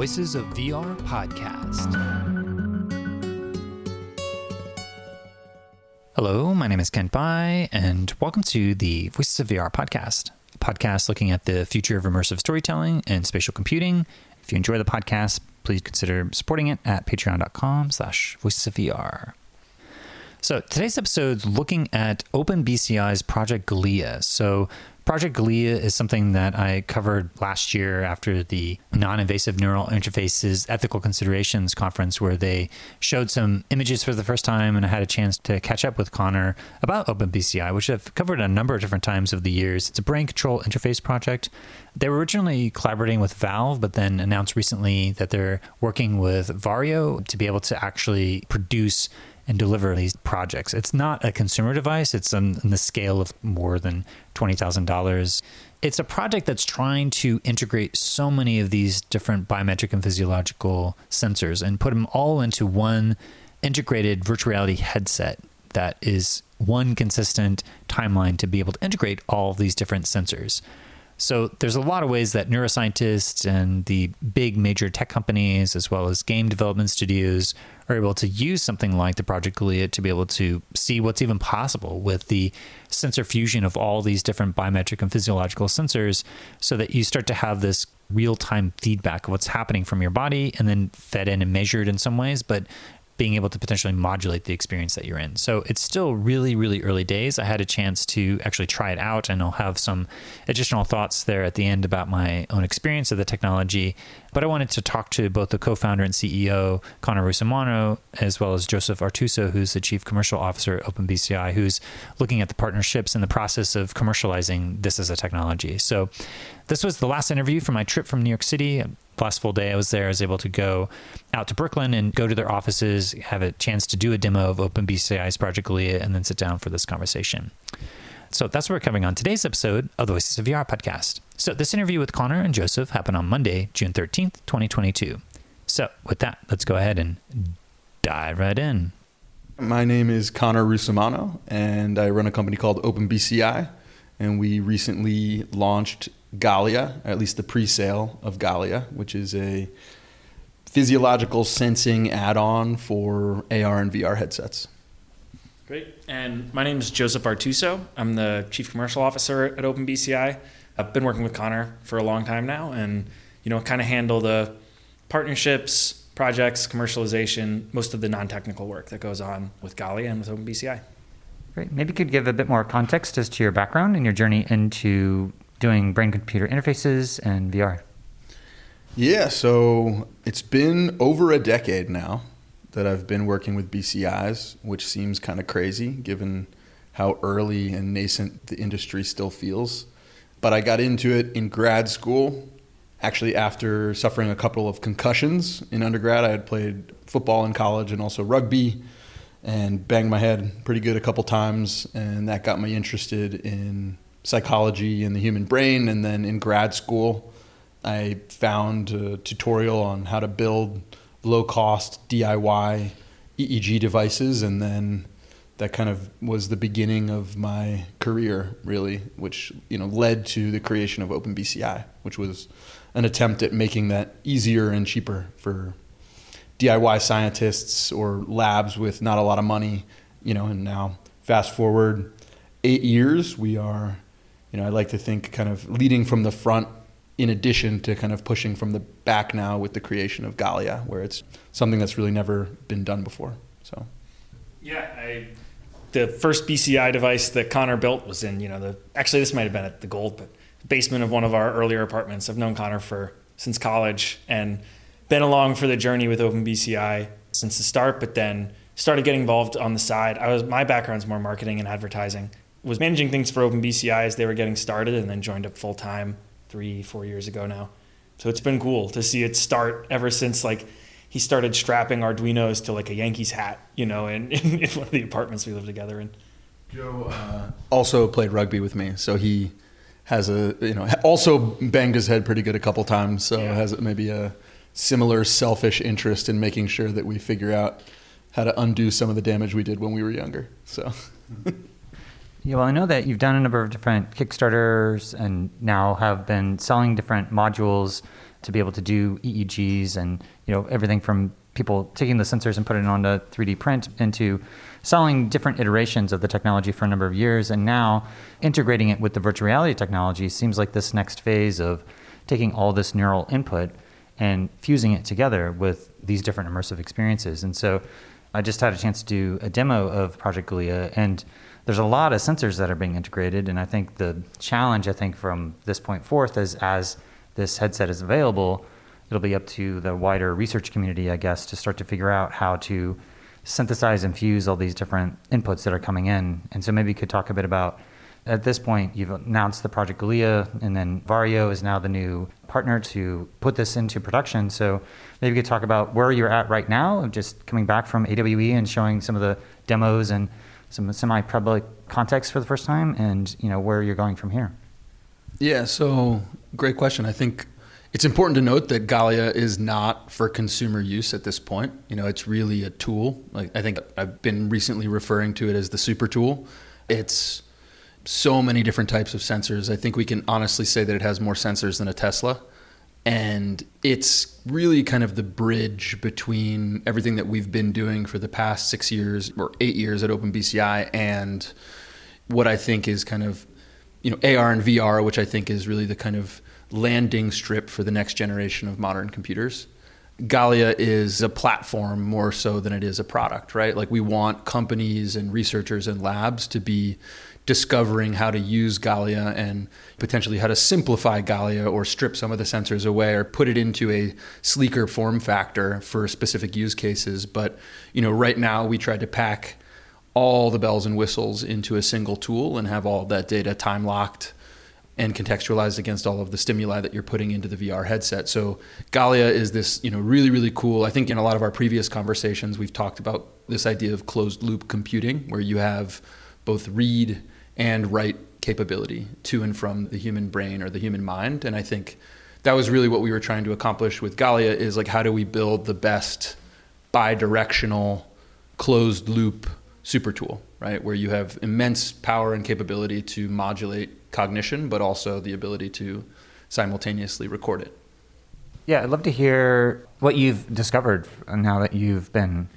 Voices of VR podcast. Hello, my name is Kent Bye, and welcome to the Voices of VR podcast, a podcast looking at the future of immersive storytelling and spatial computing. If you enjoy the podcast, please consider supporting it at patreon.com slash voices of VR. So today's episode is looking at OpenBCI's Project Galea. So Project Galea is something that I covered last year after the Non-Invasive Neural Interfaces Ethical Considerations Conference, where they showed some images for the first time, and I had a chance to catch up with Connor about OpenBCI, which I've covered a number of different times of the years. It's a brain control interface project. They were originally collaborating with Valve, but then announced recently that they're working with Varjo to be able to actually produce and deliver these projects. It's not a consumer device, it's on, on the scale of more than $20,000. It's a project that's trying to integrate so many of these different biometric and physiological sensors and put them all into one integrated virtual reality headset that is one consistent timeline to be able to integrate all these different sensors. So there's a lot of ways that neuroscientists and the big major tech companies, as well as game development studios, are able to use something like the Project Galea to be able to see what's even possible with the sensor fusion of all these different biometric and physiological sensors, so that you start to have this real time feedback of what's happening from your body and then fed in and measured in some ways, but being able to potentially modulate the experience that you're in. So it's still really, really early days. I had a chance to actually try it out, and I'll have some additional thoughts there at the end about my own experience of the technology. But I wanted to talk to both the co founder and CEO, Connor Russomanno, as well as Joseph Artuso, who's the chief commercial officer at OpenBCI, who's looking at the partnerships and the process of commercializing this as a technology. So this was the last interview for my trip from New York City last full day I was there, I was able to go out to Brooklyn and go to their offices, have a chance to do a demo of OpenBCI's Project Galea, and then sit down for this conversation. So that's what we're covering on today's episode of the Voices of VR podcast. So this interview with Connor and Joseph happened on Monday, June 13th, 2022. So with that, let's go ahead and dive right in. My name is Connor Russomanno, and I run a company called OpenBCI. And we recently launched Galea, at least the pre-sale of Galea, which is a physiological sensing add-on for AR and VR headsets. Great. And my name is Joseph Artuso. I'm the chief commercial officer at OpenBCI. I've been working with Connor for a long time now, and you know, kind of handle the partnerships, projects, commercialization, most of the non-technical work that goes on with Galea and with OpenBCI. Great. Maybe you could give a bit more context as to your background and your journey into doing brain computer interfaces and VR? Yeah, so it's been over a decade now that I've been working with BCIs, which seems kind of crazy given how early and nascent the industry still feels. But I got into it in grad school, actually, after suffering a couple of concussions in undergrad. I had played football in college and also rugby and banged my head pretty good a couple times, and that got me interested in psychology and the human brain. And then in grad school, I found a tutorial on how to build low cost DIY EEG devices. And then that kind of was the beginning of my career, really, which you know led to the creation of OpenBCI, which was an attempt at making that easier and cheaper for DIY scientists or labs with not a lot of money. You know, and now fast forward eight years, we are you know, I like to think kind of leading from the front in addition to kind of pushing from the back now with the creation of Galea, where it's something that's really never been done before. So, yeah, I, the first BCI device that Connor built was in, you know, the actually this might have been at the Gold, but basement of one of our earlier apartments. I've known Connor for since college and been along for the journey with OpenBCI since the start, but then started getting involved on the side. I was my background's more marketing and advertising was managing things for OpenBCI as they were getting started and then joined up full time three, four years ago now. So it's been cool to see it start ever since like he started strapping Arduinos to like a Yankees hat, you know, in, in, one of the apartments we lived together in. Joe uh, also played rugby with me, so he has a you know also banged his head pretty good a couple times, so yeah. has maybe a similar selfish interest in making sure that we figure out how to undo some of the damage we did when we were younger. So. Yeah, well, I know that you've done a number of different Kickstarters and now have been selling different modules to be able to do EEGs and you know everything from people taking the sensors and putting it onto 3D print into selling different iterations of the technology for a number of years and now integrating it with the virtual reality technology seems like this next phase of taking all this neural input and fusing it together with these different immersive experiences. And so I just had a chance to do a demo of Project Galea and there's a lot of sensors that are being integrated and I think the challenge I think from this point forth is as this headset is available, it'll be up to the wider research community, I guess, to start to figure out how to synthesize and fuse all these different inputs that are coming in. And so maybe you could talk a bit about at this point, you've announced the Project Galea, and then Varjo is now the new partner to put this into production. So maybe you could talk about where you're at right now, just coming back from AWE and showing some of the demos and some semi-public context for the first time, and you know where you're going from here. Yeah, so great question. I think it's important to note that Galea is not for consumer use at this point. You know, it's really a tool. Like I think I've been recently referring to it as the super tool. It's so many different types of sensors. I think we can honestly say that it has more sensors than a Tesla. And it's really kind of the bridge between everything that we've been doing for the past six years or eight years at OpenBCI and what I think is kind of, you know, AR and VR, which I think is really the kind of landing strip for the next generation of modern computers. Galea is a platform more so than it is a product, right? Like we want companies and researchers and labs to be discovering how to use Galea and potentially how to simplify Galea or strip some of the sensors away or put it into a sleeker form factor for specific use cases. But you know, right now we tried to pack all the bells and whistles into a single tool and have all that data time locked and contextualized against all of the stimuli that you're putting into the VR headset. So Galea is this, you know, really really cool. I think in a lot of our previous conversations we've talked about this idea of closed loop computing where you have both read and write capability to and from the human brain or the human mind and I think that was really what we were trying to accomplish with Galea is like how do we build the best bi-directional closed loop super tool, right? Where you have immense power and capability to modulate cognition, but also the ability to simultaneously record it. Yeah, I'd love to hear what you've discovered now that you've been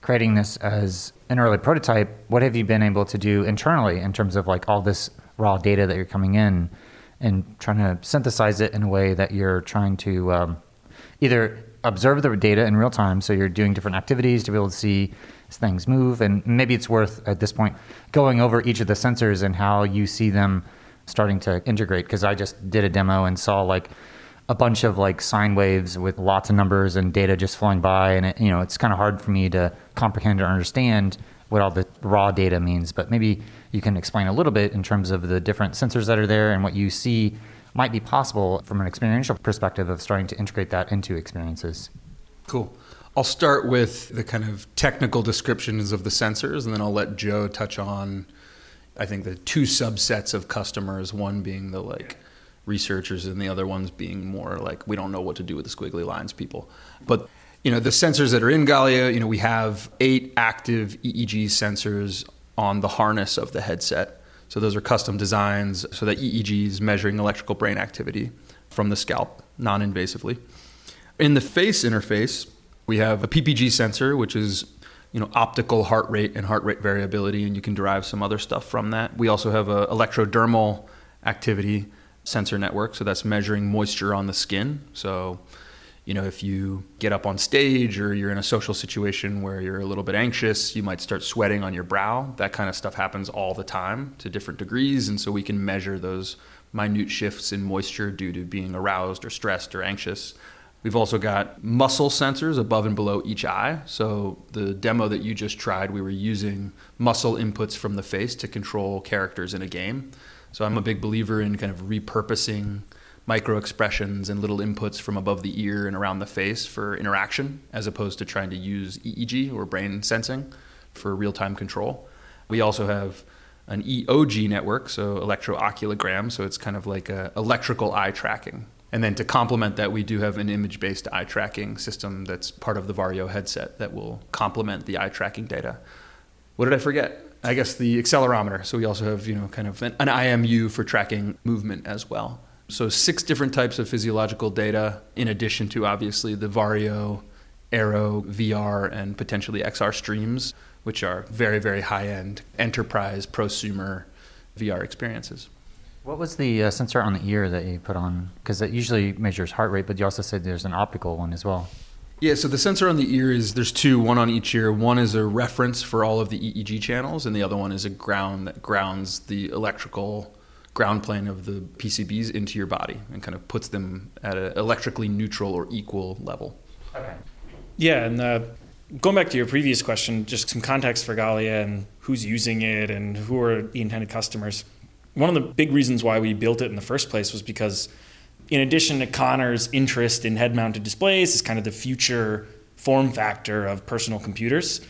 creating this as an early prototype. What have you been able to do internally in terms of like all this raw data that you're coming in and trying to synthesize it in a way that you're trying to um, either observe the data in real time, so you're doing different activities to be able to see things move, and maybe it's worth at this point going over each of the sensors and how you see them starting to integrate because I just did a demo and saw like a bunch of like sine waves with lots of numbers and data just flowing by and it, you know it's kind of hard for me to comprehend or understand what all the raw data means but maybe you can explain a little bit in terms of the different sensors that are there and what you see might be possible from an experiential perspective of starting to integrate that into experiences. Cool. I'll start with the kind of technical descriptions of the sensors and then I'll let Joe touch on I think the two subsets of customers, one being the like researchers and the other ones being more like we don't know what to do with the squiggly lines people. But you know, the sensors that are in Galea, you know, we have eight active EEG sensors on the harness of the headset. So those are custom designs so that EEG is measuring electrical brain activity from the scalp non-invasively. In the face interface, we have a PPG sensor, which is you know optical heart rate and heart rate variability, and you can derive some other stuff from that. We also have a electrodermal activity sensor network, so that's measuring moisture on the skin. So you know if you get up on stage or you're in a social situation where you're a little bit anxious, you might start sweating on your brow. That kind of stuff happens all the time to different degrees, and so we can measure those minute shifts in moisture due to being aroused or stressed or anxious We've also got muscle sensors above and below each eye. So the demo that you just tried, we were using muscle inputs from the face to control characters in a game. So I'm a big believer in kind of repurposing micro expressions and little inputs from above the ear and around the face for interaction as opposed to trying to use EEG or brain sensing for real-time control. We also have an EOG network, so electrooculogram, so it's kind of like a electrical eye tracking. And then to complement that, we do have an image based eye tracking system that's part of the Varjo headset that will complement the eye tracking data. What did I forget? I guess the accelerometer. So we also have, you know, kind of an, an IMU for tracking movement as well. So six different types of physiological data, in addition to obviously the Varjo, Aero, VR, and potentially XR streams, which are very, very high end enterprise prosumer VR experiences. What was the uh, sensor on the ear that you put on? Because it usually measures heart rate, but you also said there's an optical one as well. Yeah, so the sensor on the ear is there's two, one on each ear. One is a reference for all of the EEG channels, and the other one is a ground that grounds the electrical ground plane of the PCBs into your body and kind of puts them at an electrically neutral or equal level. Okay. Yeah, and uh, going back to your previous question, just some context for Galea and who's using it and who are the intended customers. One of the big reasons why we built it in the first place was because, in addition to Connor's interest in head mounted displays, is kind of the future form factor of personal computers.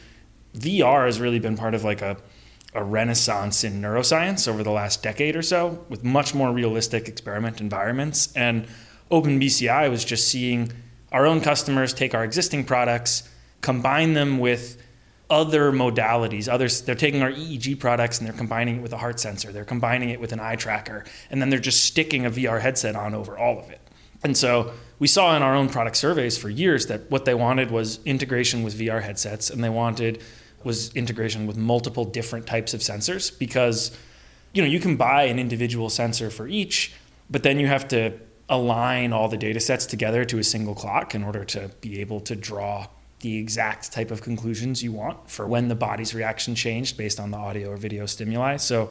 VR has really been part of like a, a renaissance in neuroscience over the last decade or so with much more realistic experiment environments. And OpenBCI was just seeing our own customers take our existing products, combine them with other modalities. Others, they're taking our EEG products and they're combining it with a heart sensor. They're combining it with an eye tracker, and then they're just sticking a VR headset on over all of it. And so we saw in our own product surveys for years that what they wanted was integration with VR headsets, and they wanted was integration with multiple different types of sensors because you know you can buy an individual sensor for each, but then you have to align all the data sets together to a single clock in order to be able to draw the exact type of conclusions you want for when the body's reaction changed based on the audio or video stimuli. So,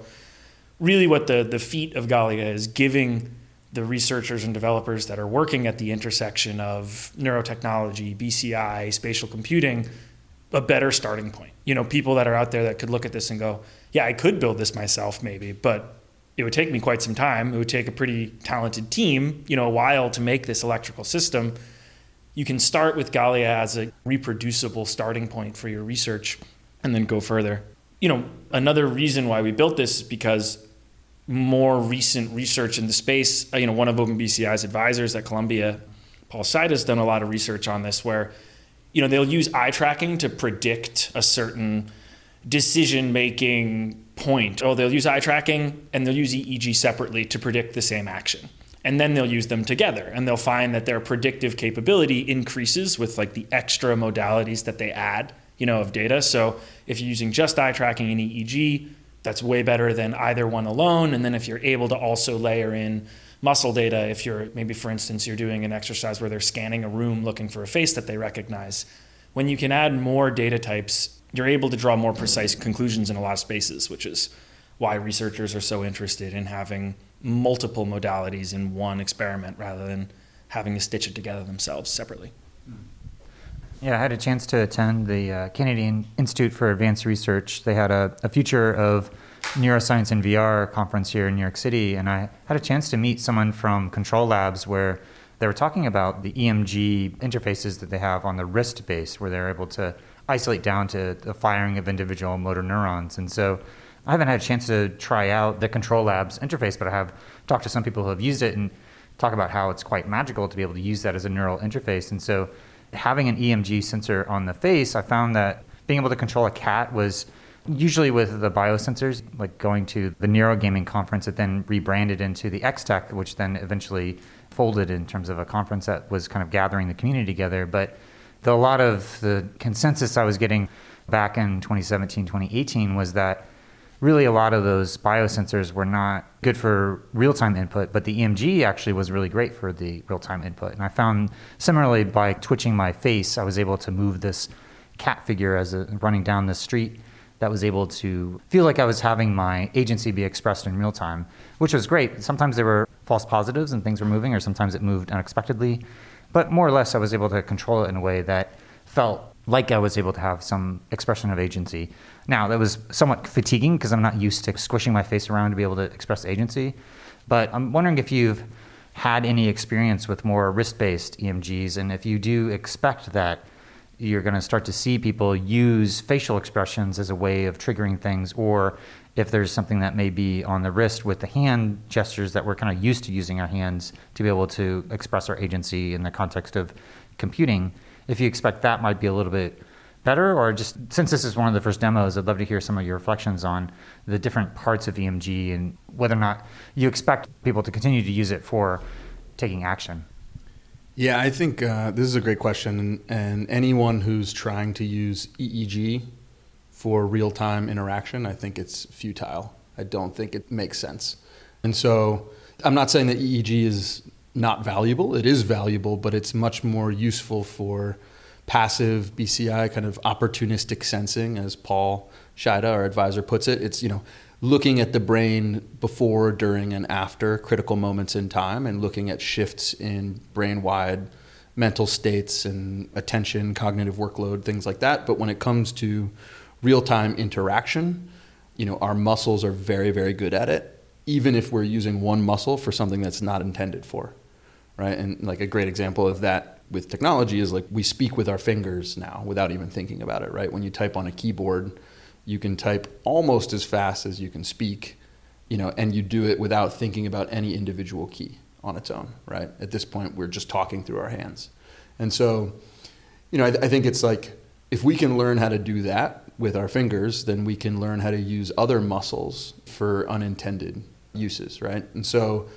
really, what the, the feat of Galea is giving the researchers and developers that are working at the intersection of neurotechnology, BCI, spatial computing, a better starting point. You know, people that are out there that could look at this and go, yeah, I could build this myself maybe, but it would take me quite some time. It would take a pretty talented team, you know, a while to make this electrical system you can start with Galea as a reproducible starting point for your research and then go further. You know, another reason why we built this is because more recent research in the space, uh, you know, one of OpenBCI's advisors at Columbia, Paul Sajda, has done a lot of research on this where, you know, they'll use eye tracking to predict a certain decision making point. Oh, they'll use eye tracking and they'll use EEG separately to predict the same action and then they'll use them together and they'll find that their predictive capability increases with like the extra modalities that they add you know of data. So if you're using just eye tracking and eeg that's way better than either one alone. And then if you're able to also layer in muscle data if you're maybe for instance you're doing an exercise where they're scanning a room looking for a face that they recognize when you can add more data types you're able to draw more precise conclusions in a lot of spaces which is why researchers are so interested in having multiple modalities in one experiment rather than having to stitch it together themselves separately. Yeah, I had a chance to attend the uh, Canadian Institute for Advanced Research. They had a, a future of neuroscience and VR conference here in New York City, and I had a chance to meet someone from Control Labs where they were talking about the EMG interfaces that they have on the wrist base, where they're able to isolate down to the firing of individual motor neurons. And so I haven't had a chance to try out the Control Labs interface, but I have talked to some people who have used it and talk about how it's quite magical to be able to use that as a neural interface. And so, having an EMG sensor on the face, I found that being able to control a cat was usually with the biosensors, like going to the Neurogaming conference that then rebranded into the X-Tech, which then eventually folded in terms of a conference that was kind of gathering the community together. But the, a lot of the consensus I was getting back in 2017, 2018 was that really a lot of those biosensors were not good for real time input, but the EMG actually was really great for the real time input. And I found similarly by twitching my face, I was able to move this cat figure as a, running down the street that was able to feel like I was having my agency be expressed in real time, which was great. Sometimes there were false positives and things were moving, or sometimes it moved unexpectedly. But more or less, I was able to control it in a way that felt like I was able to have some expression of agency. Now, that was somewhat fatiguing because I'm not used to squishing my face around to be able to express agency. But I'm wondering if you've had any experience with more wrist based EMGs, and if you do expect that you're going to start to see people use facial expressions as a way of triggering things, or if there's something that may be on the wrist with the hand gestures that we're kind of used to using our hands to be able to express our agency in the context of computing if you expect that might be a little bit better? Or just since this is one of the first demos, I'd love to hear some of your reflections on the different parts of EMG and whether or not you expect people to continue to use it for taking action. Yeah, I think uh, this is a great question. And, and anyone who's trying to use EEG for real time interaction, I think it's futile. I don't think it makes sense. And so I'm not saying that EEG is not valuable. It is valuable, but it's much more useful for passive BCI, kind of opportunistic sensing, as Paul Sajda, our advisor, puts it. It's, you know, looking at the brain before, during, and after critical moments in time and looking at shifts in brain wide mental states and attention, cognitive workload, things like that. But when it comes to real time interaction, you know, our muscles are very, very good at it, even if we're using one muscle for something that's not intended for. Right. And like a great example of that with technology is like we speak with our fingers now without even thinking about it, right? When you type on a keyboard, you can type almost as fast as you can speak, you know, and you do it without thinking about any individual key on its own, right? At this point, we're just talking through our hands. And so, you know, I, I think it's like if we can learn how to do that with our fingers, then we can learn how to use other muscles for unintended uses, right? And so,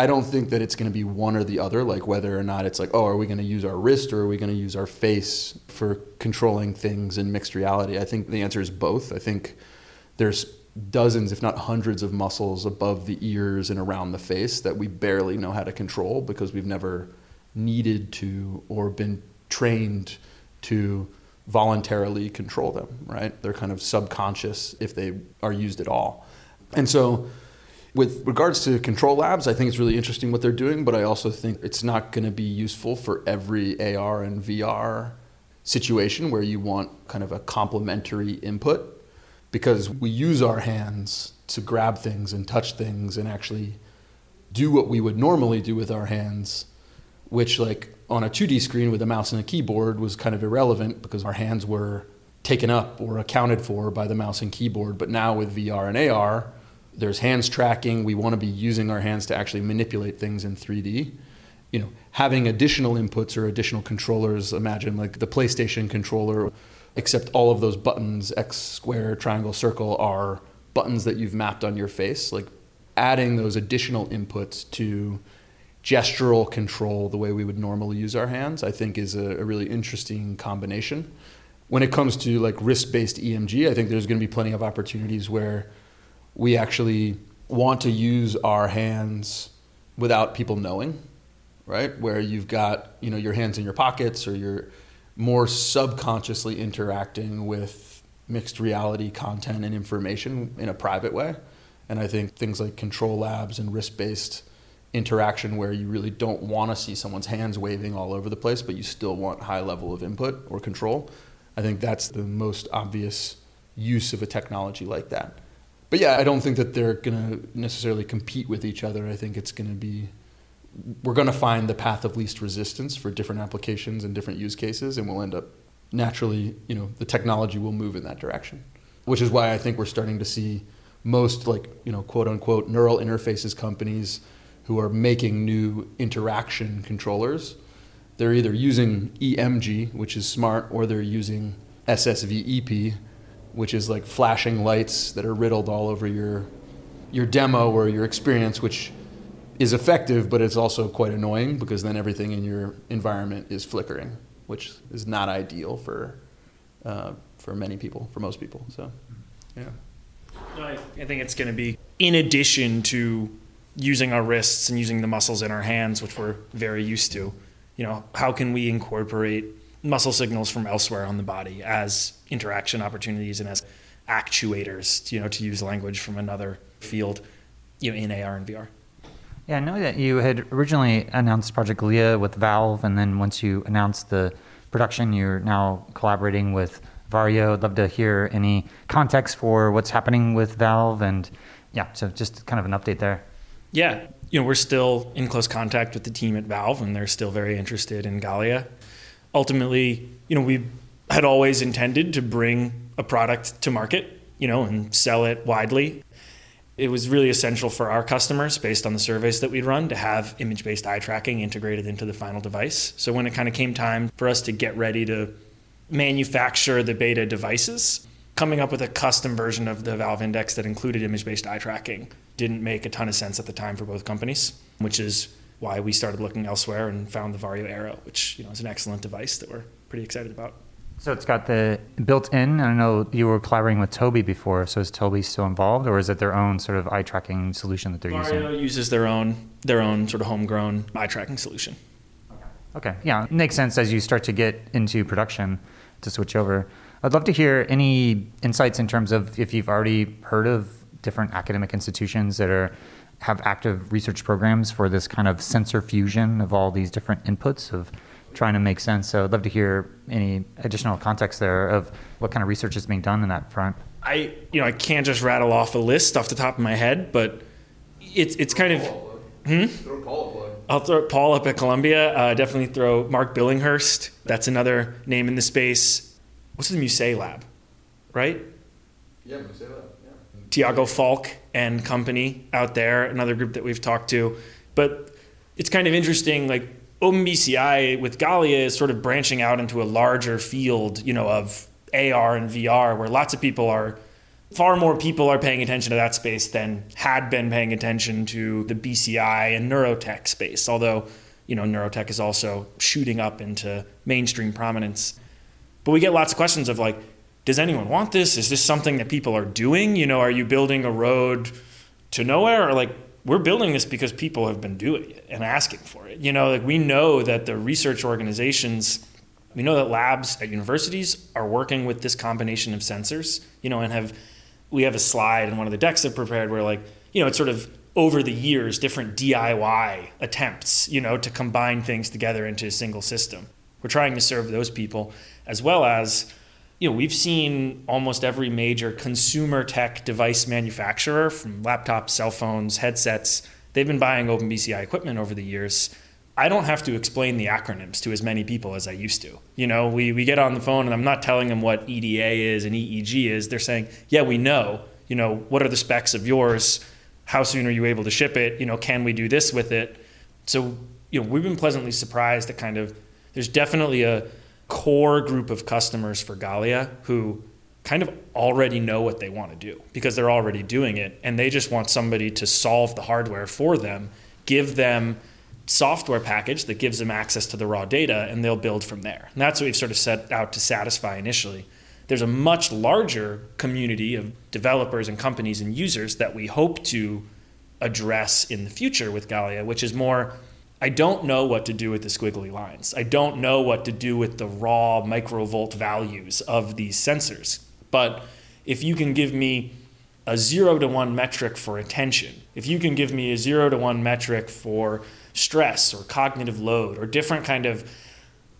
I don't think that it's going to be one or the other, like whether or not it's like, oh, are we going to use our wrist or are we going to use our face for controlling things in mixed reality? I think the answer is both. I think there's dozens, if not hundreds, of muscles above the ears and around the face that we barely know how to control because we've never needed to or been trained to voluntarily control them, right? They're kind of subconscious if they are used at all. And so, with regards to control labs, I think it's really interesting what they're doing, but I also think it's not going to be useful for every AR and VR situation where you want kind of a complementary input because we use our hands to grab things and touch things and actually do what we would normally do with our hands, which, like on a 2D screen with a mouse and a keyboard, was kind of irrelevant because our hands were taken up or accounted for by the mouse and keyboard. But now with VR and AR, there's hands tracking. We want to be using our hands to actually manipulate things in 3D. You know, having additional inputs or additional controllers. Imagine like the PlayStation controller, except all of those buttons, X, square, triangle, circle, are buttons that you've mapped on your face. Like adding those additional inputs to gestural control the way we would normally use our hands, I think is a, a really interesting combination. When it comes to like wrist-based EMG, I think there's going to be plenty of opportunities where we actually want to use our hands without people knowing, right? Where you've got, you know, your hands in your pockets or you're more subconsciously interacting with mixed reality content and information in a private way. And I think things like control labs and wrist based interaction where you really don't want to see someone's hands waving all over the place, but you still want high level of input or control. I think that's the most obvious use of a technology like that but yeah, I don't think that they're going to necessarily compete with each other. I think it's going to be we're going to find the path of least resistance for different applications and different use cases, and we'll end up naturally, you know, the technology will move in that direction. Which is why I think we're starting to see most like you know quote unquote neural interfaces companies who are making new interaction controllers. They're either using EMG, which is smart, or they're using SSVEP, which is like flashing lights that are riddled all over your your demo or your experience, which is effective, but it's also quite annoying because then everything in your environment is flickering, which is not ideal for uh, for many people, for most people. So, yeah. I, I think it's going to be in addition to using our wrists and using the muscles in our hands, which we're very used to. You know, how can we incorporate muscle signals from elsewhere on the body as interaction opportunities and as actuators, you know, to use language from another field, you know, in AR and VR. Yeah, I know that you had originally announced Project Galea with Valve, and then once you announced the production, you're now collaborating with Varjo. I'd love to hear any context for what's happening with Valve, and yeah, so just kind of an update there. Yeah, you know, we're still in close contact with the team at Valve, and they're still very interested in Galea ultimately, you know, we had always intended to bring a product to market, you know, and sell it widely. It was really essential for our customers, based on the surveys that we'd run, to have image based eye tracking integrated into the final device. So when it kind of came time for us to get ready to manufacture the beta devices. Coming up with a custom version of the Valve Index that included image based eye tracking didn't make a ton of sense at the time for both companies, which is why we started looking elsewhere and found the Varjo Aero, which you know is an excellent device that we're pretty excited about. So it's got the built-in. I know you were collaborating with Tobii before. So is Tobii still involved, or is it their own sort of eye tracking solution that they're using? uses their own their own sort of homegrown eye tracking solution. Okay, yeah, it makes sense as you start to get into production to switch over. I'd love to hear any insights in terms of if you've already heard of different academic institutions that are have active research programs for this kind of sensor fusion of all these different inputs of trying to make sense. So I'd love to hear any additional context there of what kind of research is being done in that front. I you know I can't just rattle off a list off the top of my head, but it's it's kind of Throw Paul a plug. I'll throw Paul up at Columbia. Uh, definitely throw Mark Billinghurst. That's another name in the space. What's the MuSAE Lab, right? Yeah, I'm gonna say that. Yeah. Tiago Falk and company out there, another group that we've talked to. But it's kind of interesting, like OpenBCI with Galea is sort of branching out into a larger field, you know, of AR and VR, where lots of people are, far more people are paying attention to that space than had been paying attention to the BCI and neurotech space. Although, you know, neurotech is also shooting up into mainstream prominence. But we get lots of questions of like, does anyone want this? Is this something that people are doing? You know, are you building a road to nowhere? Or like, we're building this because people have been doing it and asking for it. You know, like we know that the research organizations, we know that labs at universities are working with this combination of sensors, you know, and have, we have a slide in one of the decks that prepared where like, you know, it's sort of over the years, different DIY attempts, you know, to combine things together into a single system. We're trying to serve those people as well as you know, we've seen almost every major consumer tech device manufacturer from laptops, cell phones, headsets, they've been buying OpenBCI equipment over the years. I don't have to explain the acronyms to as many people as I used to. You know, we, we get on the phone and I'm not telling them what EDA is and EEG is. They're saying, yeah, we know. You know, what are the specs of yours? How soon are you able to ship it? You know, can we do this with it? So, you know, we've been pleasantly surprised that kind of there's definitely a core group of customers for Galea who kind of already know what they want to do because they're already doing it and they just want somebody to solve the hardware for them, give them software package that gives them access to the raw data and they'll build from there. And that's what we've sort of set out to satisfy initially. There's a much larger community of developers and companies and users that we hope to address in the future with Galia, which is more I don't know what to do with the squiggly lines. I don't know what to do with the raw microvolt values of these sensors. But if you can give me a zero to one metric for attention, if you can give me a zero to one metric for stress or cognitive load or different kind of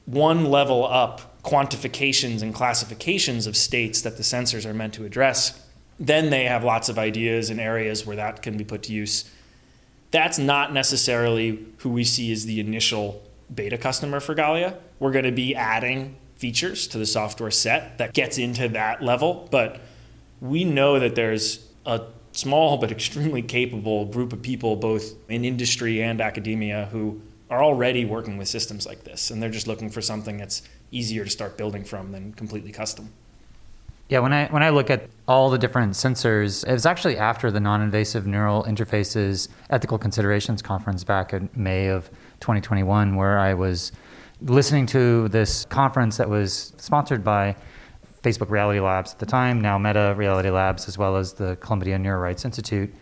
one level up quantifications and classifications of states that the sensors are meant to address, then they have lots of ideas and areas where that can be put to use that's not necessarily who we see as the initial beta customer for Galea. We're going to be adding features to the software set that gets into that level, but we know that there's a small but extremely capable group of people, both in industry and academia, who are already working with systems like this, and they're just looking for something that's easier to start building from than completely custom. Yeah, when I when I look at all the different sensors, it was actually after the non-invasive neural interfaces ethical considerations conference back in May of 2021, where I was listening to this conference that was sponsored by Facebook Reality Labs at the time, now Meta Reality Labs, as well as the Columbia Neurorights Institute,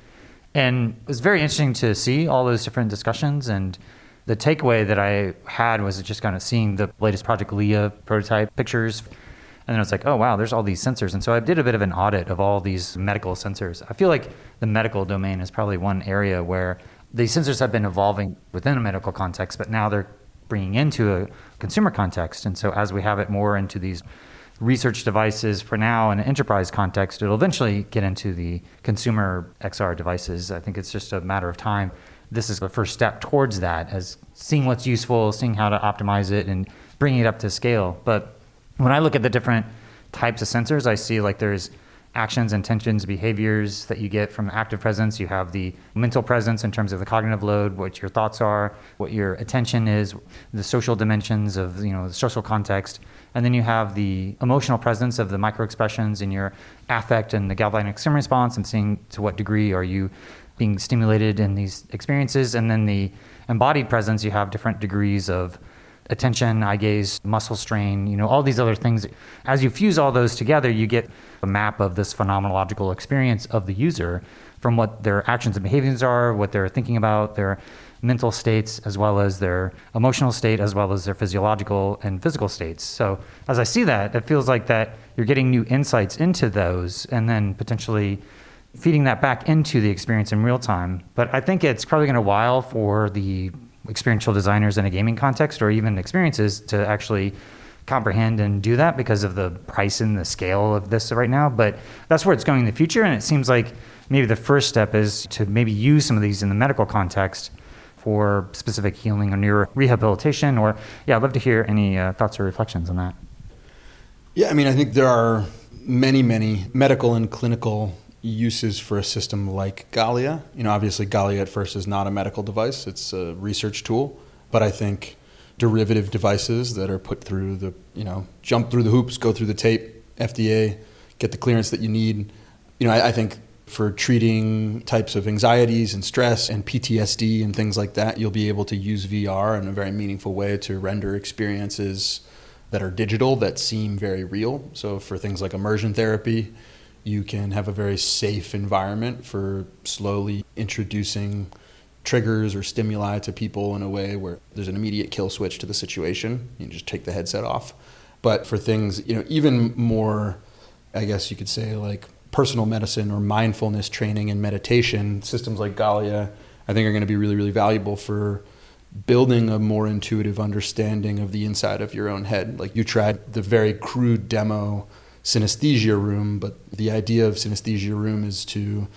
and it was very interesting to see all those different discussions and. The takeaway that I had was just kind of seeing the latest Project Galea prototype pictures and then was like, oh, wow, there's all these sensors. And so I did a bit of an audit of all these medical sensors. I feel like the medical domain is probably one area where these sensors have been evolving within a medical context, but now they're bringing into a consumer context. And so as we have it more into these research devices for now in an enterprise context, it'll eventually get into the consumer XR devices. I think it's just a matter of time. This is the first step towards that, as seeing what's useful, seeing how to optimize it, and bringing it up to scale. But when I look at the different types of sensors, I see like there's actions, intentions, behaviors that you get from active presence. You have the mental presence in terms of the cognitive load, what your thoughts are, what your attention is, the social dimensions of you know the social context, and then you have the emotional presence of the micro expressions in your affect and the galvanic stim response, and seeing to what degree are you being stimulated in these experiences, and then the embodied presence. You have different degrees of attention, eye gaze, muscle strain, you know, all these other things. As you fuse all those together, you get a map of this phenomenological experience of the user from what their actions and behaviors are, what they're thinking about, their mental states, as well as their emotional state, as well as their physiological and physical states. So as I see that, it feels like that you're getting new insights into those and then potentially feeding that back into the experience in real time. But I think it's probably going to while for the experiential designers in a gaming context or even experiences to actually comprehend and do that because of the price and the scale of this right now. But that's where it's going in the future. And it seems like maybe the first step is to maybe use some of these in the medical context for specific healing or neuro rehabilitation. Or, yeah, I'd love to hear any uh, thoughts or reflections on that. Yeah, I mean, I think there are many, many medical and clinical uses for a system like Galea. You know, obviously, Galea at first is not a medical device, it's a research tool. But I think derivative devices that are put through the, you know, jump through the hoops, go through the tape, FDA, get the clearance that you need. You know, I, I think for treating types of anxieties and stress and PTSD and things like that, you'll be able to use VR in a very meaningful way to render experiences that are digital that seem very real. So for things like immersion therapy, you can have a very safe environment for slowly introducing triggers or stimuli to people in a way where there's an immediate kill switch to the situation. You just take the headset off. But for things, you know, even more, I guess you could say, like personal medicine or mindfulness training and meditation, systems like Galea, I think are going to be really, really valuable for building a more intuitive understanding of the inside of your own head. Like you tried the very crude demo synesthesia room, but the idea of synesthesia room is to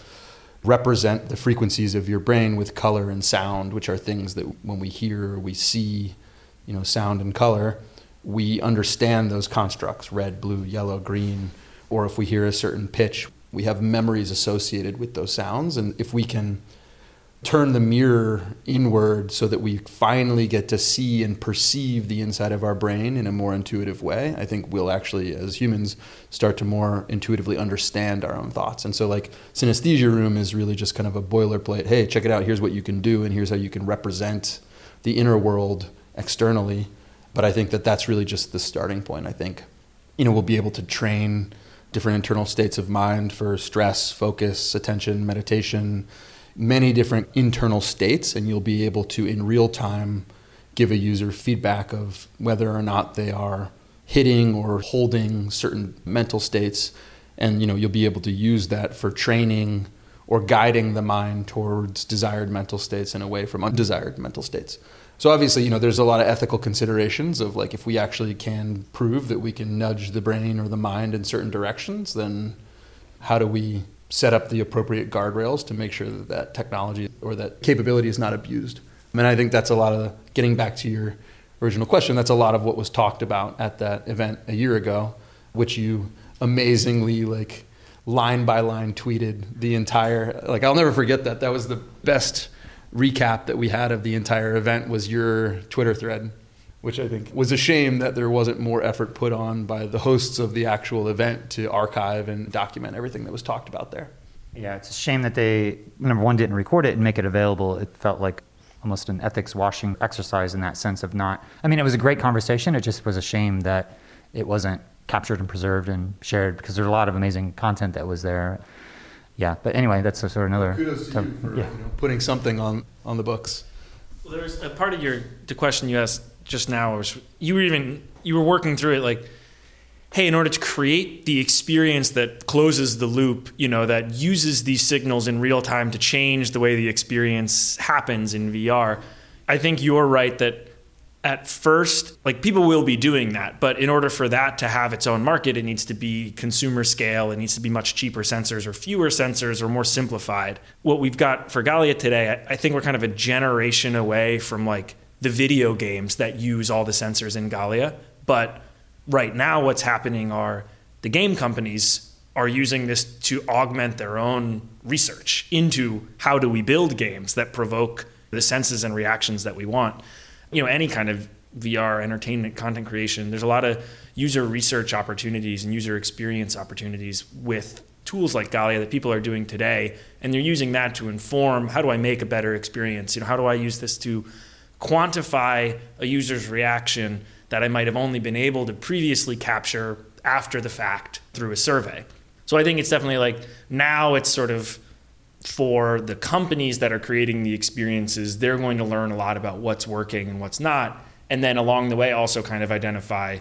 represent the frequencies of your brain with color and sound, which are things that when we hear, we see, you know, sound and color, we understand those constructs red, blue, yellow, green, or if we hear a certain pitch, we have memories associated with those sounds. And if we can turn the mirror inward so that we finally get to see and perceive the inside of our brain in a more intuitive way, I think we'll actually, as humans, start to more intuitively understand our own thoughts. And so, like, synesthesia room is really just kind of a boilerplate hey, check it out, here's what you can do, and here's how you can represent the inner world externally. But I think that that's really just the starting point. I think, you know, we'll be able to train different internal states of mind for stress, focus, attention, meditation many different internal states, and you'll be able to, in real time, give a user feedback of whether or not they are hitting or holding certain mental states. And you know, you'll be able to use that for training or guiding the mind towards desired mental states and away from undesired mental states. So obviously, you know, there's a lot of ethical considerations of like if we actually can prove that we can nudge the brain or the mind in certain directions, then how do we set up the appropriate guardrails to make sure that that technology or that capability is not abused. I mean, I think that's a lot of getting back to your original question. That's a lot of what was talked about at that event a year ago, which you amazingly like line by line tweeted the entire. Like I'll never forget that. That was the best recap that we had of the entire event. Was your Twitter thread which I think was a shame that there wasn't more effort put on by the hosts of the actual event to archive and document everything that was talked about there. Yeah, it's a shame that they, number one, didn't record it and make it available. It felt like almost an ethics washing exercise in that sense of not, I mean, it was a great conversation. It just was a shame that it wasn't captured and preserved and shared because there's a lot of amazing content that was there. Yeah, but anyway, that's a sort of another. Kudos to you for yeah. you know, putting something on, on the books. Well, there's a part of your the question you asked just now was you were even you were working through it like hey in order to create the experience that closes the loop you know that uses these signals in real time to change the way the experience happens in VR I think you're right that at first like people will be doing that but in order for that to have its own market it needs to be consumer scale it needs to be much cheaper sensors or fewer sensors or more simplified. What we've got for Galea today I think we're kind of a generation away from like the video games that use all the sensors in Galea. But right now, what's happening are the game companies are using this to augment their own research into how do we build games that provoke the senses and reactions that we want. You know, any kind of VR entertainment content creation, there's a lot of user research opportunities and user experience opportunities with tools like Galea that people are doing today, and they're using that to inform how do I make a better experience? You know, how do I use this to quantify a user's reaction that I might have only been able to previously capture after the fact through a survey. So I think it's definitely like now it's sort of for the companies that are creating the experiences, they're going to learn a lot about what's working and what's not. And then along the way, also kind of identify,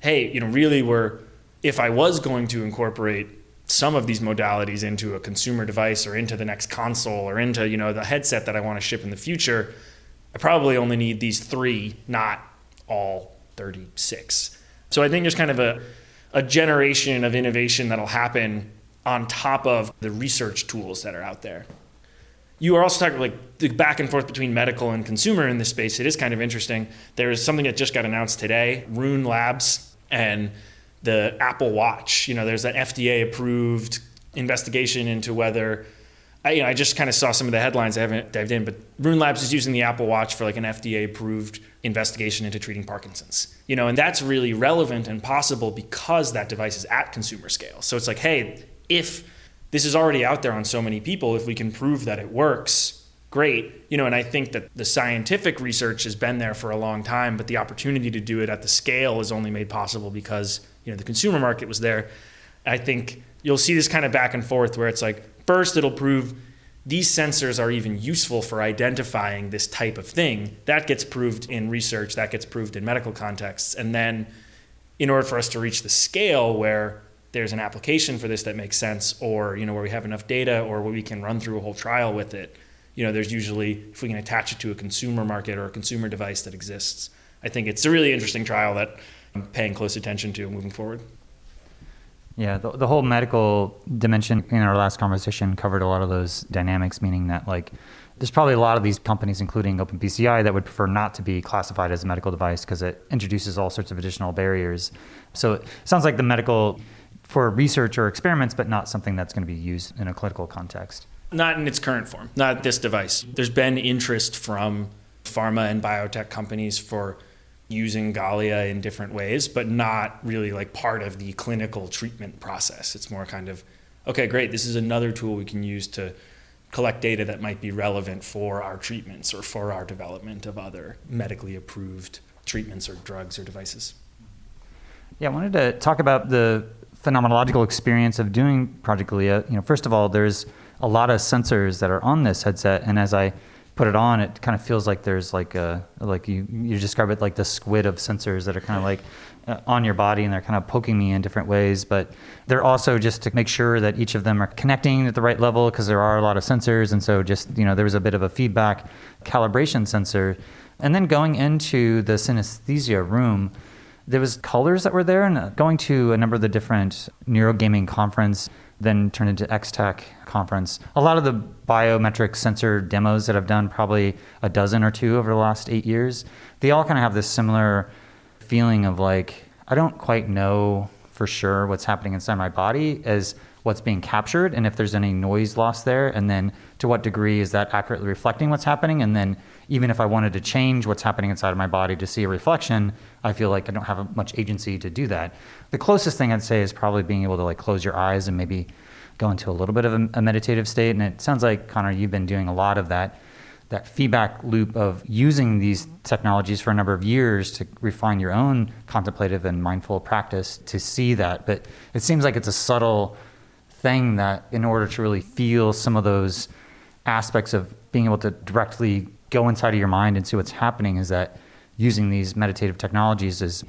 hey, you know, really, we're, if I was going to incorporate some of these modalities into a consumer device or into the next console or into, you know, the headset that I want to ship in the future, I probably only need these three, not all 36. So I think there's kind of a, a generation of innovation that'll happen on top of the research tools that are out there. You are also talking like the back and forth between medical and consumer in this space. It is kind of interesting. There is something that just got announced today, Rune Labs and the Apple Watch. You know, there's an FDA approved investigation into whether I, you know, I just kind of saw some of the headlines. I haven't dived in, but Rune Labs is using the Apple Watch for like an FDA-approved investigation into treating Parkinson's. You know, and that's really relevant and possible because that device is at consumer scale. So it's like, hey, if this is already out there on so many people, if we can prove that it works, great. You know, and I think that the scientific research has been there for a long time, but the opportunity to do it at the scale is only made possible because you know the consumer market was there. I think you'll see this kind of back and forth where it's like First, it'll prove these sensors are even useful for identifying this type of thing. That gets proved in research, that gets proved in medical contexts. And then, in order for us to reach the scale where there's an application for this that makes sense, or you know, where we have enough data, or where we can run through a whole trial with it, you know, there's usually if we can attach it to a consumer market or a consumer device that exists. I think it's a really interesting trial that I'm paying close attention to moving forward. Yeah, the, the whole medical dimension in our last conversation covered a lot of those dynamics, meaning that like there's probably a lot of these companies, including OpenBCI, that would prefer not to be classified as a medical device because it introduces all sorts of additional barriers. So it sounds like the medical for research or experiments, but not something that's going to be used in a clinical context. Not in its current form, not this device. There's been interest from pharma and biotech companies for using Galea in different ways, but not really like part of the clinical treatment process. It's more kind of, okay, great, this is another tool we can use to collect data that might be relevant for our treatments or for our development of other medically approved treatments or drugs or devices. Yeah, I wanted to talk about the phenomenological experience of doing Project Galea. You know, first of all, there's a lot of sensors that are on this headset, and as I put it on, it kind of feels like there's like a like you you describe it like the squid of sensors that are kind of like uh, on your body and they're kind of poking me in different ways. But they're also just to make sure that each of them are connecting at the right level because there are a lot of sensors, and so just you know there was a bit of a feedback calibration sensor, and then going into the synesthesia room. There was colors that were there, and going to a number of the different neurogaming conference then turned into X-Tech conference. A lot of the biometric sensor demos that I've done, probably a dozen or two over the last eight years, they all kind of have this similar feeling of like, I don't quite know for sure what's happening inside my body as what's being captured and if there's any noise loss there and then to what degree is that accurately reflecting what's happening and then even if i wanted to change what's happening inside of my body to see a reflection i feel like i don't have much agency to do that the closest thing i'd say is probably being able to like close your eyes and maybe go into a little bit of a, a meditative state and it sounds like connor you've been doing a lot of that that feedback loop of using these technologies for a number of years to refine your own contemplative and mindful practice to see that. But it seems like it's a subtle thing that, in order to really feel some of those aspects of being able to directly go inside of your mind and see what's happening, is that using these meditative technologies is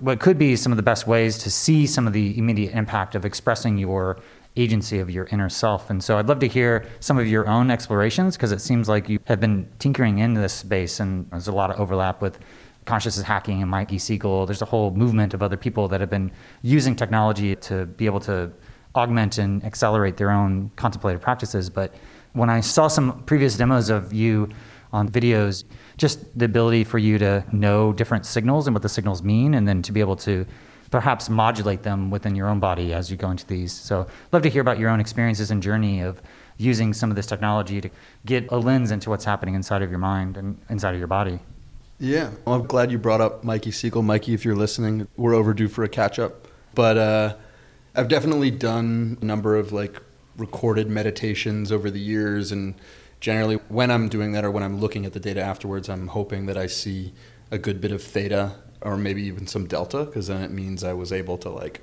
what could be some of the best ways to see some of the immediate impact of expressing your agency of your inner self. And so I'd love to hear some of your own explorations because it seems like you have been tinkering in this space and there's a lot of overlap with consciousness hacking and Mike E. Siegel. There's a whole movement of other people that have been using technology to be able to augment and accelerate their own contemplative practices. But when I saw some previous demos of you on videos, just the ability for you to know different signals and what the signals mean, and then to be able to perhaps modulate them within your own body as you go into these. So, love to hear about your own experiences and journey of using some of this technology to get a lens into what's happening inside of your mind and inside of your body. Yeah, well, I'm glad you brought up Mikey Siegel. Mikey, if you're listening, we're overdue for a catch up. But uh, I've definitely done a number of like recorded meditations over the years, and generally when I'm doing that or when I'm looking at the data afterwards, I'm hoping that I see a good bit of theta or maybe even some delta, because then it means I was able to like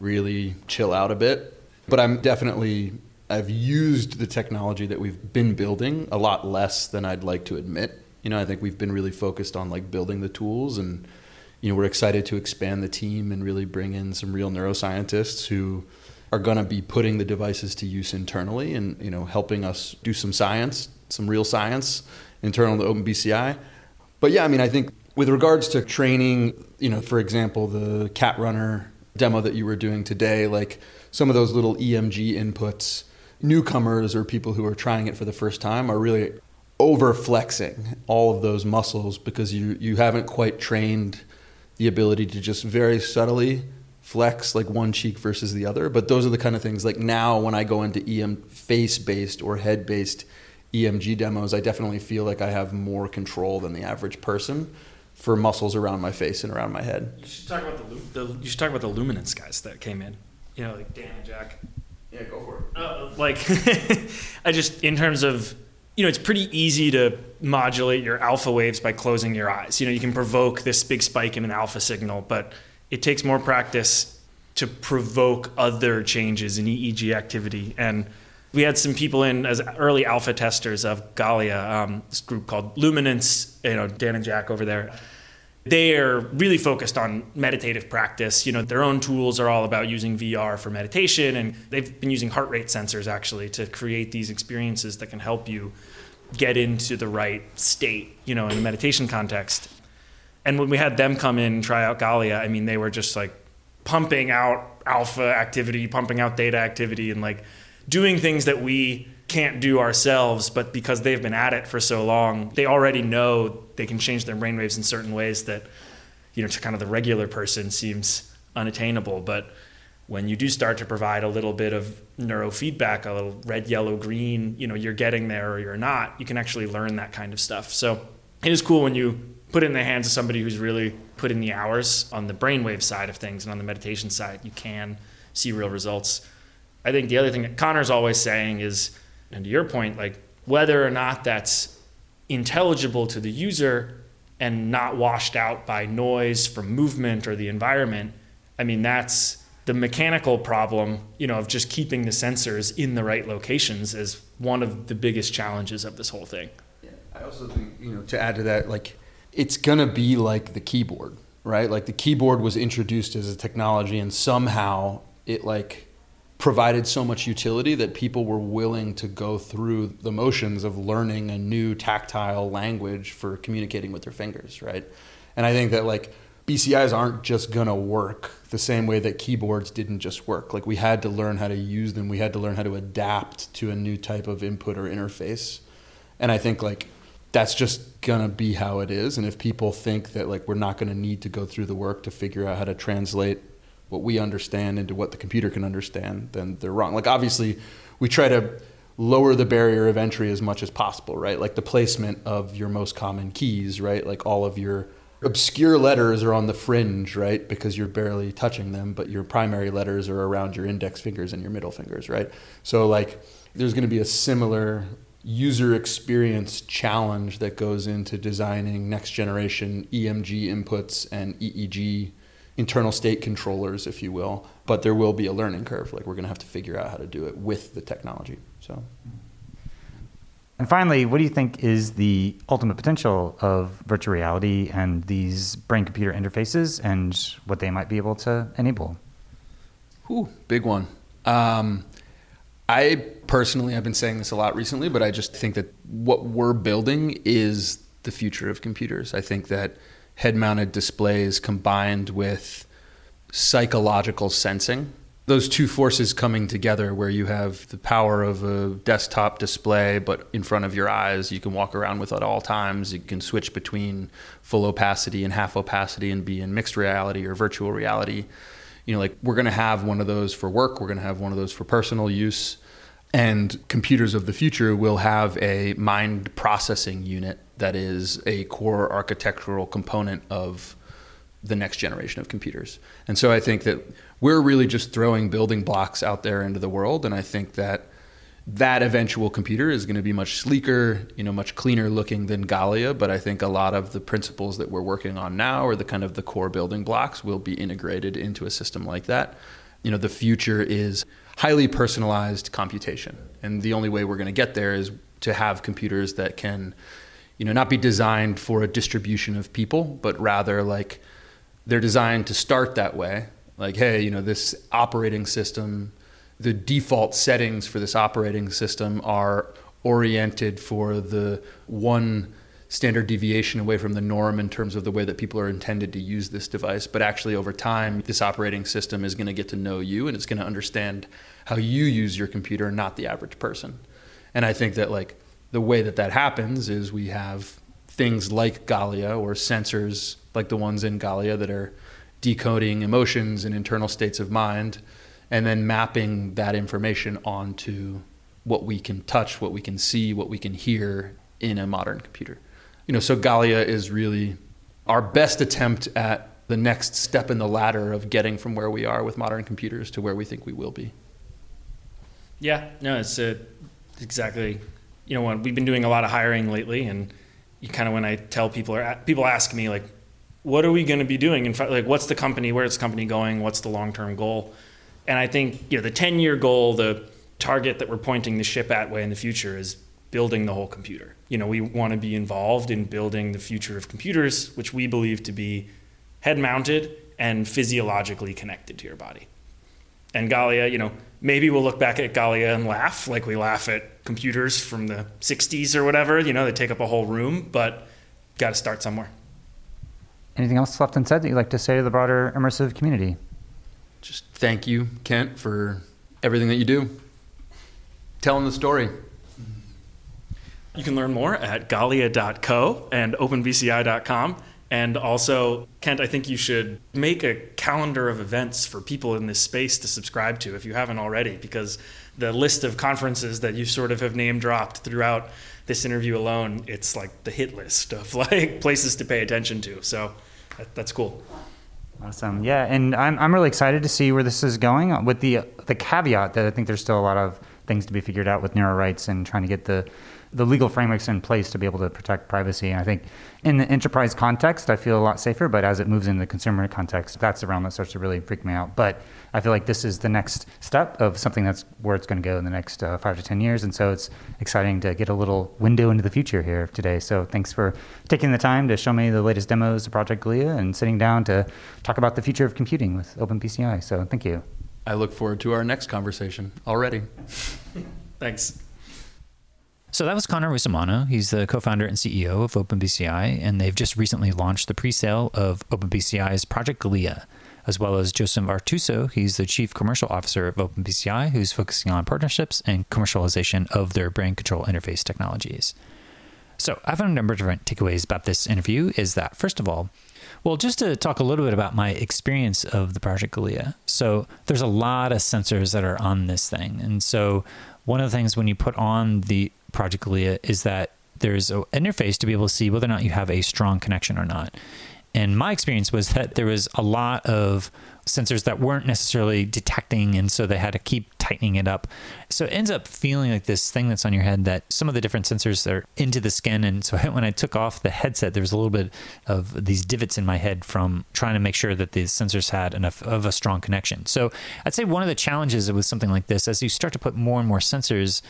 really chill out a bit. But I'm definitely I've used the technology that we've been building a lot less than I'd like to admit. You know, I think we've been really focused on like building the tools and you know, we're excited to expand the team and really bring in some real neuroscientists who are going to be putting the devices to use internally and, you know, helping us do some science, some real science internal to OpenBCI. But yeah, I mean, I think with regards to training, you know, for example, the cat runner demo that you were doing today, like some of those little EMG inputs, newcomers or people who are trying it for the first time are really over flexing all of those muscles because you, you haven't quite trained the ability to just very subtly flex like one cheek versus the other. But those are the kind of things like now when I go into EM face based or head based EMG demos, I definitely feel like I have more control than the average person for muscles around my face and around my head. You should talk about the, the you should talk about the luminance guys that came in. You know, like Dan and Jack. Yeah, go for it. Uh, like, I just in terms of you know, it's pretty easy to modulate your alpha waves by closing your eyes. You know, you can provoke this big spike in an alpha signal, but it takes more practice to provoke other changes in EEG activity. And we had some people in as early alpha testers of Galea, um, this group called Luminance, you know, Dan and Jack over there. They are really focused on meditative practice. You know, their own tools are all about using VR for meditation, and they've been using heart rate sensors actually to create these experiences that can help you get into the right state, you know, in a meditation context. And when we had them come in and try out Galea, I mean, they were just like pumping out alpha activity, pumping out theta activity, and like doing things that we can't do ourselves, but because they've been at it for so long, they already know they can change their brainwaves in certain ways that, you know, to kind of the regular person seems unattainable. But when you do start to provide a little bit of neurofeedback, a little red, yellow, green, you know, you're getting there or you're not, you can actually learn that kind of stuff. So it is cool when you put it in the hands of somebody who's really put in the hours on the brainwave side of things and on the meditation side, you can see real results. I think the other thing that Connor's always saying is and to your point, like whether or not that's intelligible to the user and not washed out by noise from movement or the environment, I mean, that's the mechanical problem, you know, of just keeping the sensors in the right locations is one of the biggest challenges of this whole thing. Yeah, I also think, you know, to add to that, like it's gonna be like the keyboard, right? Like the keyboard was introduced as a technology and somehow it like provided so much utility that people were willing to go through the motions of learning a new tactile language for communicating with their fingers, right? And I think that like BCIs aren't just gonna work the same way that keyboards didn't just work. Like we had to learn how to use them. We had to learn how to adapt to a new type of input or interface. And I think like that's just gonna be how it is. And if people think that like we're not gonna need to go through the work to figure out how to translate what we understand into what the computer can understand, then they're wrong. Like obviously, we try to lower the barrier of entry as much as possible, right? Like the placement of your most common keys, right? Like all of your obscure letters are on the fringe, right? Because you're barely touching them, but your primary letters are around your index fingers and your middle fingers, right? So like there's going to be a similar user experience challenge that goes into designing next generation EMG inputs and EEG internal state controllers, if you will. But there will be a learning curve. Like we're going to have to figure out how to do it with the technology. So. And finally, what do you think is the ultimate potential of virtual reality and these brain computer interfaces and what they might be able to enable? Ooh, big one. Um, I personally have been saying this a lot recently, but I just think that what we're building is the future of computers. I think that head mounted displays combined with psychological sensing. Those two forces coming together where you have the power of a desktop display but in front of your eyes you can walk around with at all times. You can switch between full opacity and half opacity and be in mixed reality or virtual reality. You know like we're going to have one of those for work we're going to have one of those for personal use and computers of the future will have a mind processing unit that is a core architectural component of the next generation of computers. And so I think that we're really just throwing building blocks out there into the world. And I think that that eventual computer is going to be much sleeker, you know, much cleaner looking than Galea. But I think a lot of the principles that we're working on now, or the kind of the core building blocks, will be integrated into a system like that. You know, the future is highly personalized computation, and the only way we're going to get there is to have computers that can, you know, not be designed for a distribution of people, but rather like they're designed to start that way. Like, hey, you know, this operating system, the default settings for this operating system are oriented for the one standard deviation away from the norm in terms of the way that people are intended to use this device. But actually, over time, this operating system is going to get to know you and it's going to understand how you use your computer, not the average person. And I think that, like, the way that that happens is we have things like Galea or sensors like the ones in Galea that are decoding emotions and internal states of mind, and then mapping that information onto what we can touch, what we can see, what we can hear in a modern computer. You know, so Galea is really our best attempt at the next step in the ladder of getting from where we are with modern computers to where we think we will be. Yeah, no, it's uh, exactly. You know, we've been doing a lot of hiring lately, and you kind of when I tell people or people ask me like, what are we going to be doing in fact like what's the company where's the company going what's the long-term goal and i think you know the 10 year goal the target that we're pointing the ship at way in the future is building the whole computer you know we want to be involved in building the future of computers which we believe to be head mounted and physiologically connected to your body and galea you know maybe we'll look back at galea and laugh like we laugh at computers from the 60s or whatever you know they take up a whole room but got to start somewhere Anything else left unsaid that you'd like to say to the broader immersive community? Just thank you, Kent, for everything that you do. Telling the story. You can learn more at galea.co and openbci.com. And also, Kent, I think you should make a calendar of events for people in this space to subscribe to if you haven't already, because the list of conferences that you sort of have name dropped throughout this interview alone, it's like the hit list of like places to pay attention to. So that, that's cool. Awesome. Yeah, and I'm I'm really excited to see where this is going. With the the caveat that I think there's still a lot of things to be figured out with neuro rights and trying to get the the legal frameworks in place to be able to protect privacy. And I think in the enterprise context, I feel a lot safer. But as it moves into the consumer context, that's the realm that starts to really freak me out. But I feel like this is the next step of something that's where it's going to go in the next uh, five to 10 years. And so it's exciting to get a little window into the future here today. So thanks for taking the time to show me the latest demos of Project Galea and sitting down to talk about the future of computing with OpenBCI. So thank you. I look forward to our next conversation already. Thanks. So that was Connor Russomanno. He's the co-founder and CEO of OpenBCI, and they've just recently launched the pre-sale of OpenBCI's Project Galea, as well as Joseph Artuso. He's the chief commercial officer of OpenBCI, who's focusing on partnerships and commercialization of their brain control interface technologies. So I have a number of different takeaways about this interview. Is that first of all, well, just to talk a little bit about my experience of the Project Galea. So there's a lot of sensors that are on this thing, and so one of the things when you put on the Project Galea is that there's an interface to be able to see whether or not you have a strong connection or not. And my experience was that there was a lot of sensors that weren't necessarily detecting, and so they had to keep tightening it up. So it ends up feeling like this thing that's on your head that some of the different sensors are into the skin. And so when I took off the headset, there was a little bit of these divots in my head from trying to make sure that the sensors had enough of a strong connection. So I'd say one of the challenges with something like this, as you start to put more and more sensors,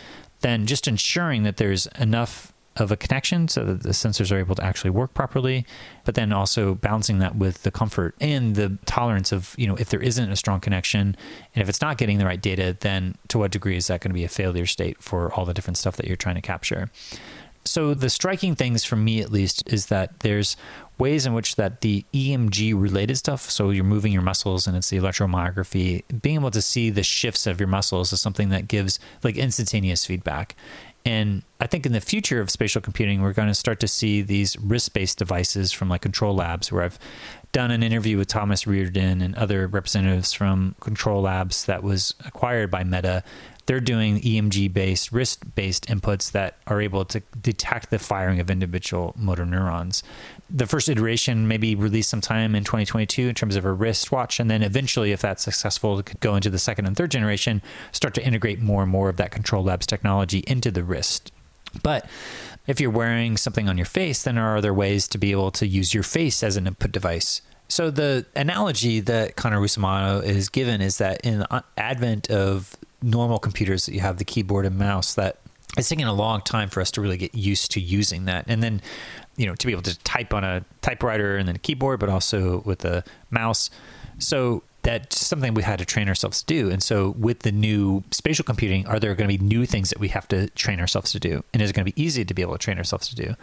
then just ensuring that there's enough of a connection so that the sensors are able to actually work properly but then also balancing that with the comfort and the tolerance of you know if there isn't a strong connection and if it's not getting the right data then to what degree is that going to be a failure state for all the different stuff that you're trying to capture? So the striking things for me at least is that there's ways in which that the EMG related stuff, so you're moving your muscles and it's the electromyography, being able to see the shifts of your muscles is something that gives like instantaneous feedback. And I think in the future of spatial computing, we're going to start to see these wrist based devices from like control labs, where I've done an interview with Thomas Reardon and other representatives from control labs that was acquired by Meta they're doing EMG based, wrist based inputs that are able to detect the firing of individual motor neurons. The first iteration may be released sometime in 2022 in terms of a wristwatch, and then eventually, if that's successful, it could go into the second and third generation, start to integrate more and more of that control labs technology into the wrist. But if you're wearing something on your face, then there are other ways to be able to use your face as an input device. So the analogy that Connor Russomanno is given is that in the advent of normal computers that you have the keyboard and mouse that it's taken a long time for us to really get used to using that. And then you know to be able to type on a typewriter and then a keyboard but also with a mouse. So that's something we had to train ourselves to do. And so with the new spatial computing are there going to be new things that we have to train ourselves to do? And is it going to be easy to be able to train ourselves to do?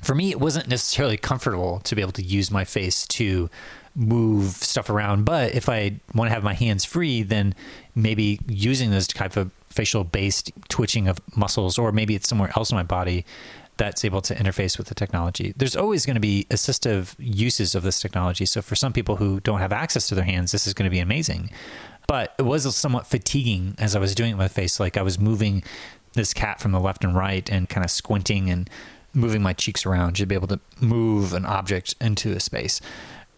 For me it wasn't necessarily comfortable to be able to use my face to move stuff around. But if I want to have my hands free, then maybe using this type of facial based twitching of muscles, or maybe it's somewhere else in my body that's able to interface with the technology. There's always going to be assistive uses of this technology. So for some people who don't have access to their hands, this is going to be amazing. But it was somewhat fatiguing as I was doing it with my face. Like I was moving this cat from the left and right and kind of squinting and moving my cheeks around to be able to move an object into a space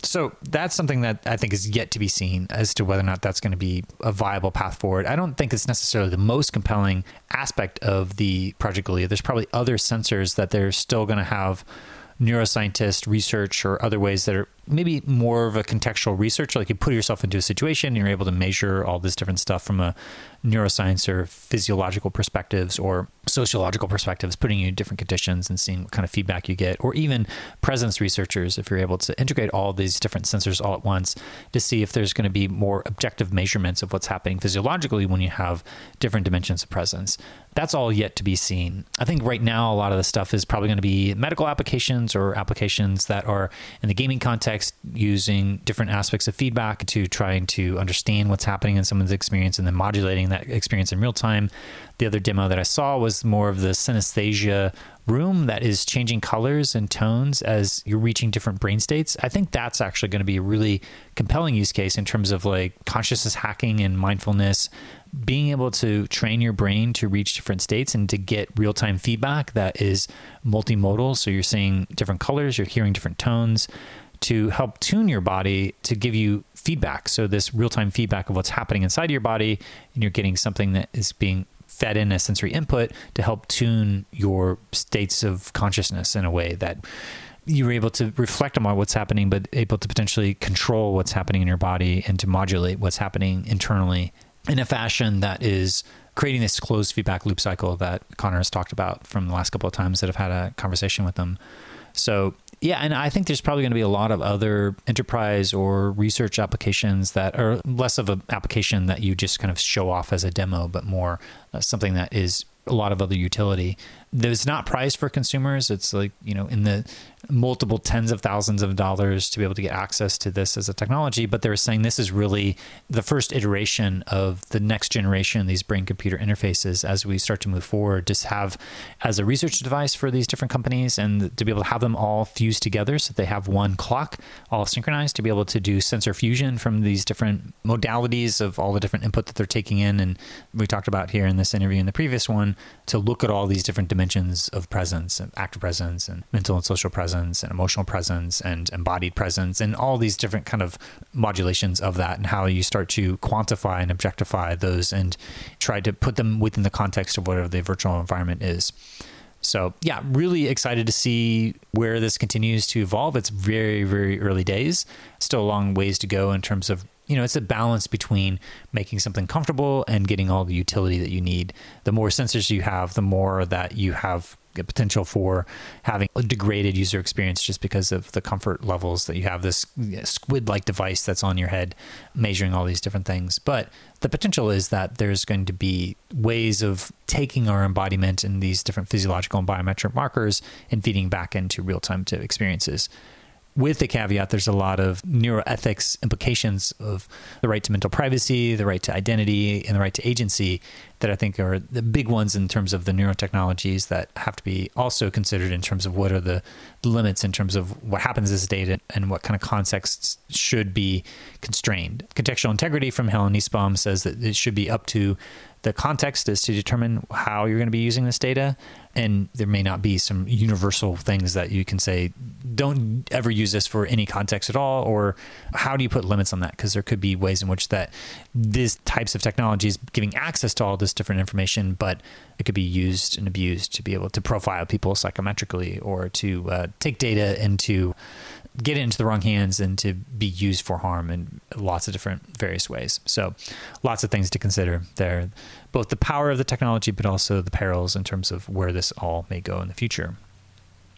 so that's something that I think is yet to be seen as to whether or not that's going to be a viable path forward. I don't think it's necessarily the most compelling aspect of the Project Galea. There's probably other sensors that they're still going to have neuroscientist research or other ways that are maybe more of a contextual research like you put yourself into a situation and you're able to measure all this different stuff from a neuroscience or physiological perspectives or sociological perspectives putting you in different conditions and seeing what kind of feedback you get or even presence researchers if you're able to integrate all these different sensors all at once to see if there's going to be more objective measurements of what's happening physiologically when you have different dimensions of presence that's all yet to be seen i think right now a lot of the stuff is probably going to be medical applications or applications that are in the gaming context using different aspects of feedback to trying to understand what's happening in someone's experience and then modulating that experience in real time. The other demo that I saw was more of the synesthesia room that is changing colors and tones as you're reaching different brain states. I think that's actually going to be a really compelling use case in terms of like consciousness hacking and mindfulness being able to train your brain to reach different states and to get real time feedback that is multimodal. So you're seeing different colors, you're hearing different tones, to help tune your body to give you feedback. So, this real time feedback of what's happening inside your body, and you're getting something that is being fed in as sensory input to help tune your states of consciousness in a way that you're able to reflect on what's happening, but able to potentially control what's happening in your body and to modulate what's happening internally in a fashion that is creating this closed feedback loop cycle that Connor has talked about from the last couple of times that I've had a conversation with him. So yeah, and I think there's probably going to be a lot of other enterprise or research applications that are less of an application that you just kind of show off as a demo, but more uh, something that is a lot of other utility. That's not priced for consumers. It's like you know in the multiple tens of thousands of dollars to be able to get access to this as a technology. But they're saying this is really the first iteration of the next generation of these brain computer interfaces as we start to move forward. Just have as a research device for these different companies and to be able to have them all fused together so they have one clock all synchronized to be able to do sensor fusion from these different modalities of all the different input that they're taking in. And we talked about here in this interview in the previous one to look at all these different dimensions of presence and active presence and mental and social presence presence and emotional presence and embodied presence and all these different kind of modulations of that and how you start to quantify and objectify those and try to put them within the context of whatever the virtual environment is. So, yeah, really excited to see where this continues to evolve. It's very, very early days. Still a long ways to go in terms of you know, it's a balance between making something comfortable and getting all the utility that you need. The more sensors you have, the more that you have potential for having a degraded user experience just because of the comfort levels that you have this squid like device that's on your head measuring all these different things. But the potential is that there's going to be ways of taking our embodiment and these different physiological and biometric markers and feeding back into real time to experiences with the caveat there's a lot of neuroethics implications of the right to mental privacy, the right to identity, and the right to agency that I think are the big ones in terms of the neurotechnologies that have to be also considered in terms of what are the limits in terms of what happens as data and what kind of contexts should be constrained. Contextual integrity from Helen Nissenbaum says that it should be up to the context is to determine how you're going to be using this data and there may not be some universal things that you can say don't ever use this for any context at all or how do you put limits on that? Because there could be ways in which that these types of technologies giving access to all this different information but it could be used and abused to be able to profile people psychometrically or to uh, take data and to get into the wrong hands and to be used for harm in lots of different various ways. So, lots of things to consider there, both the power of the technology, but also the perils in terms of where this all may go in the future.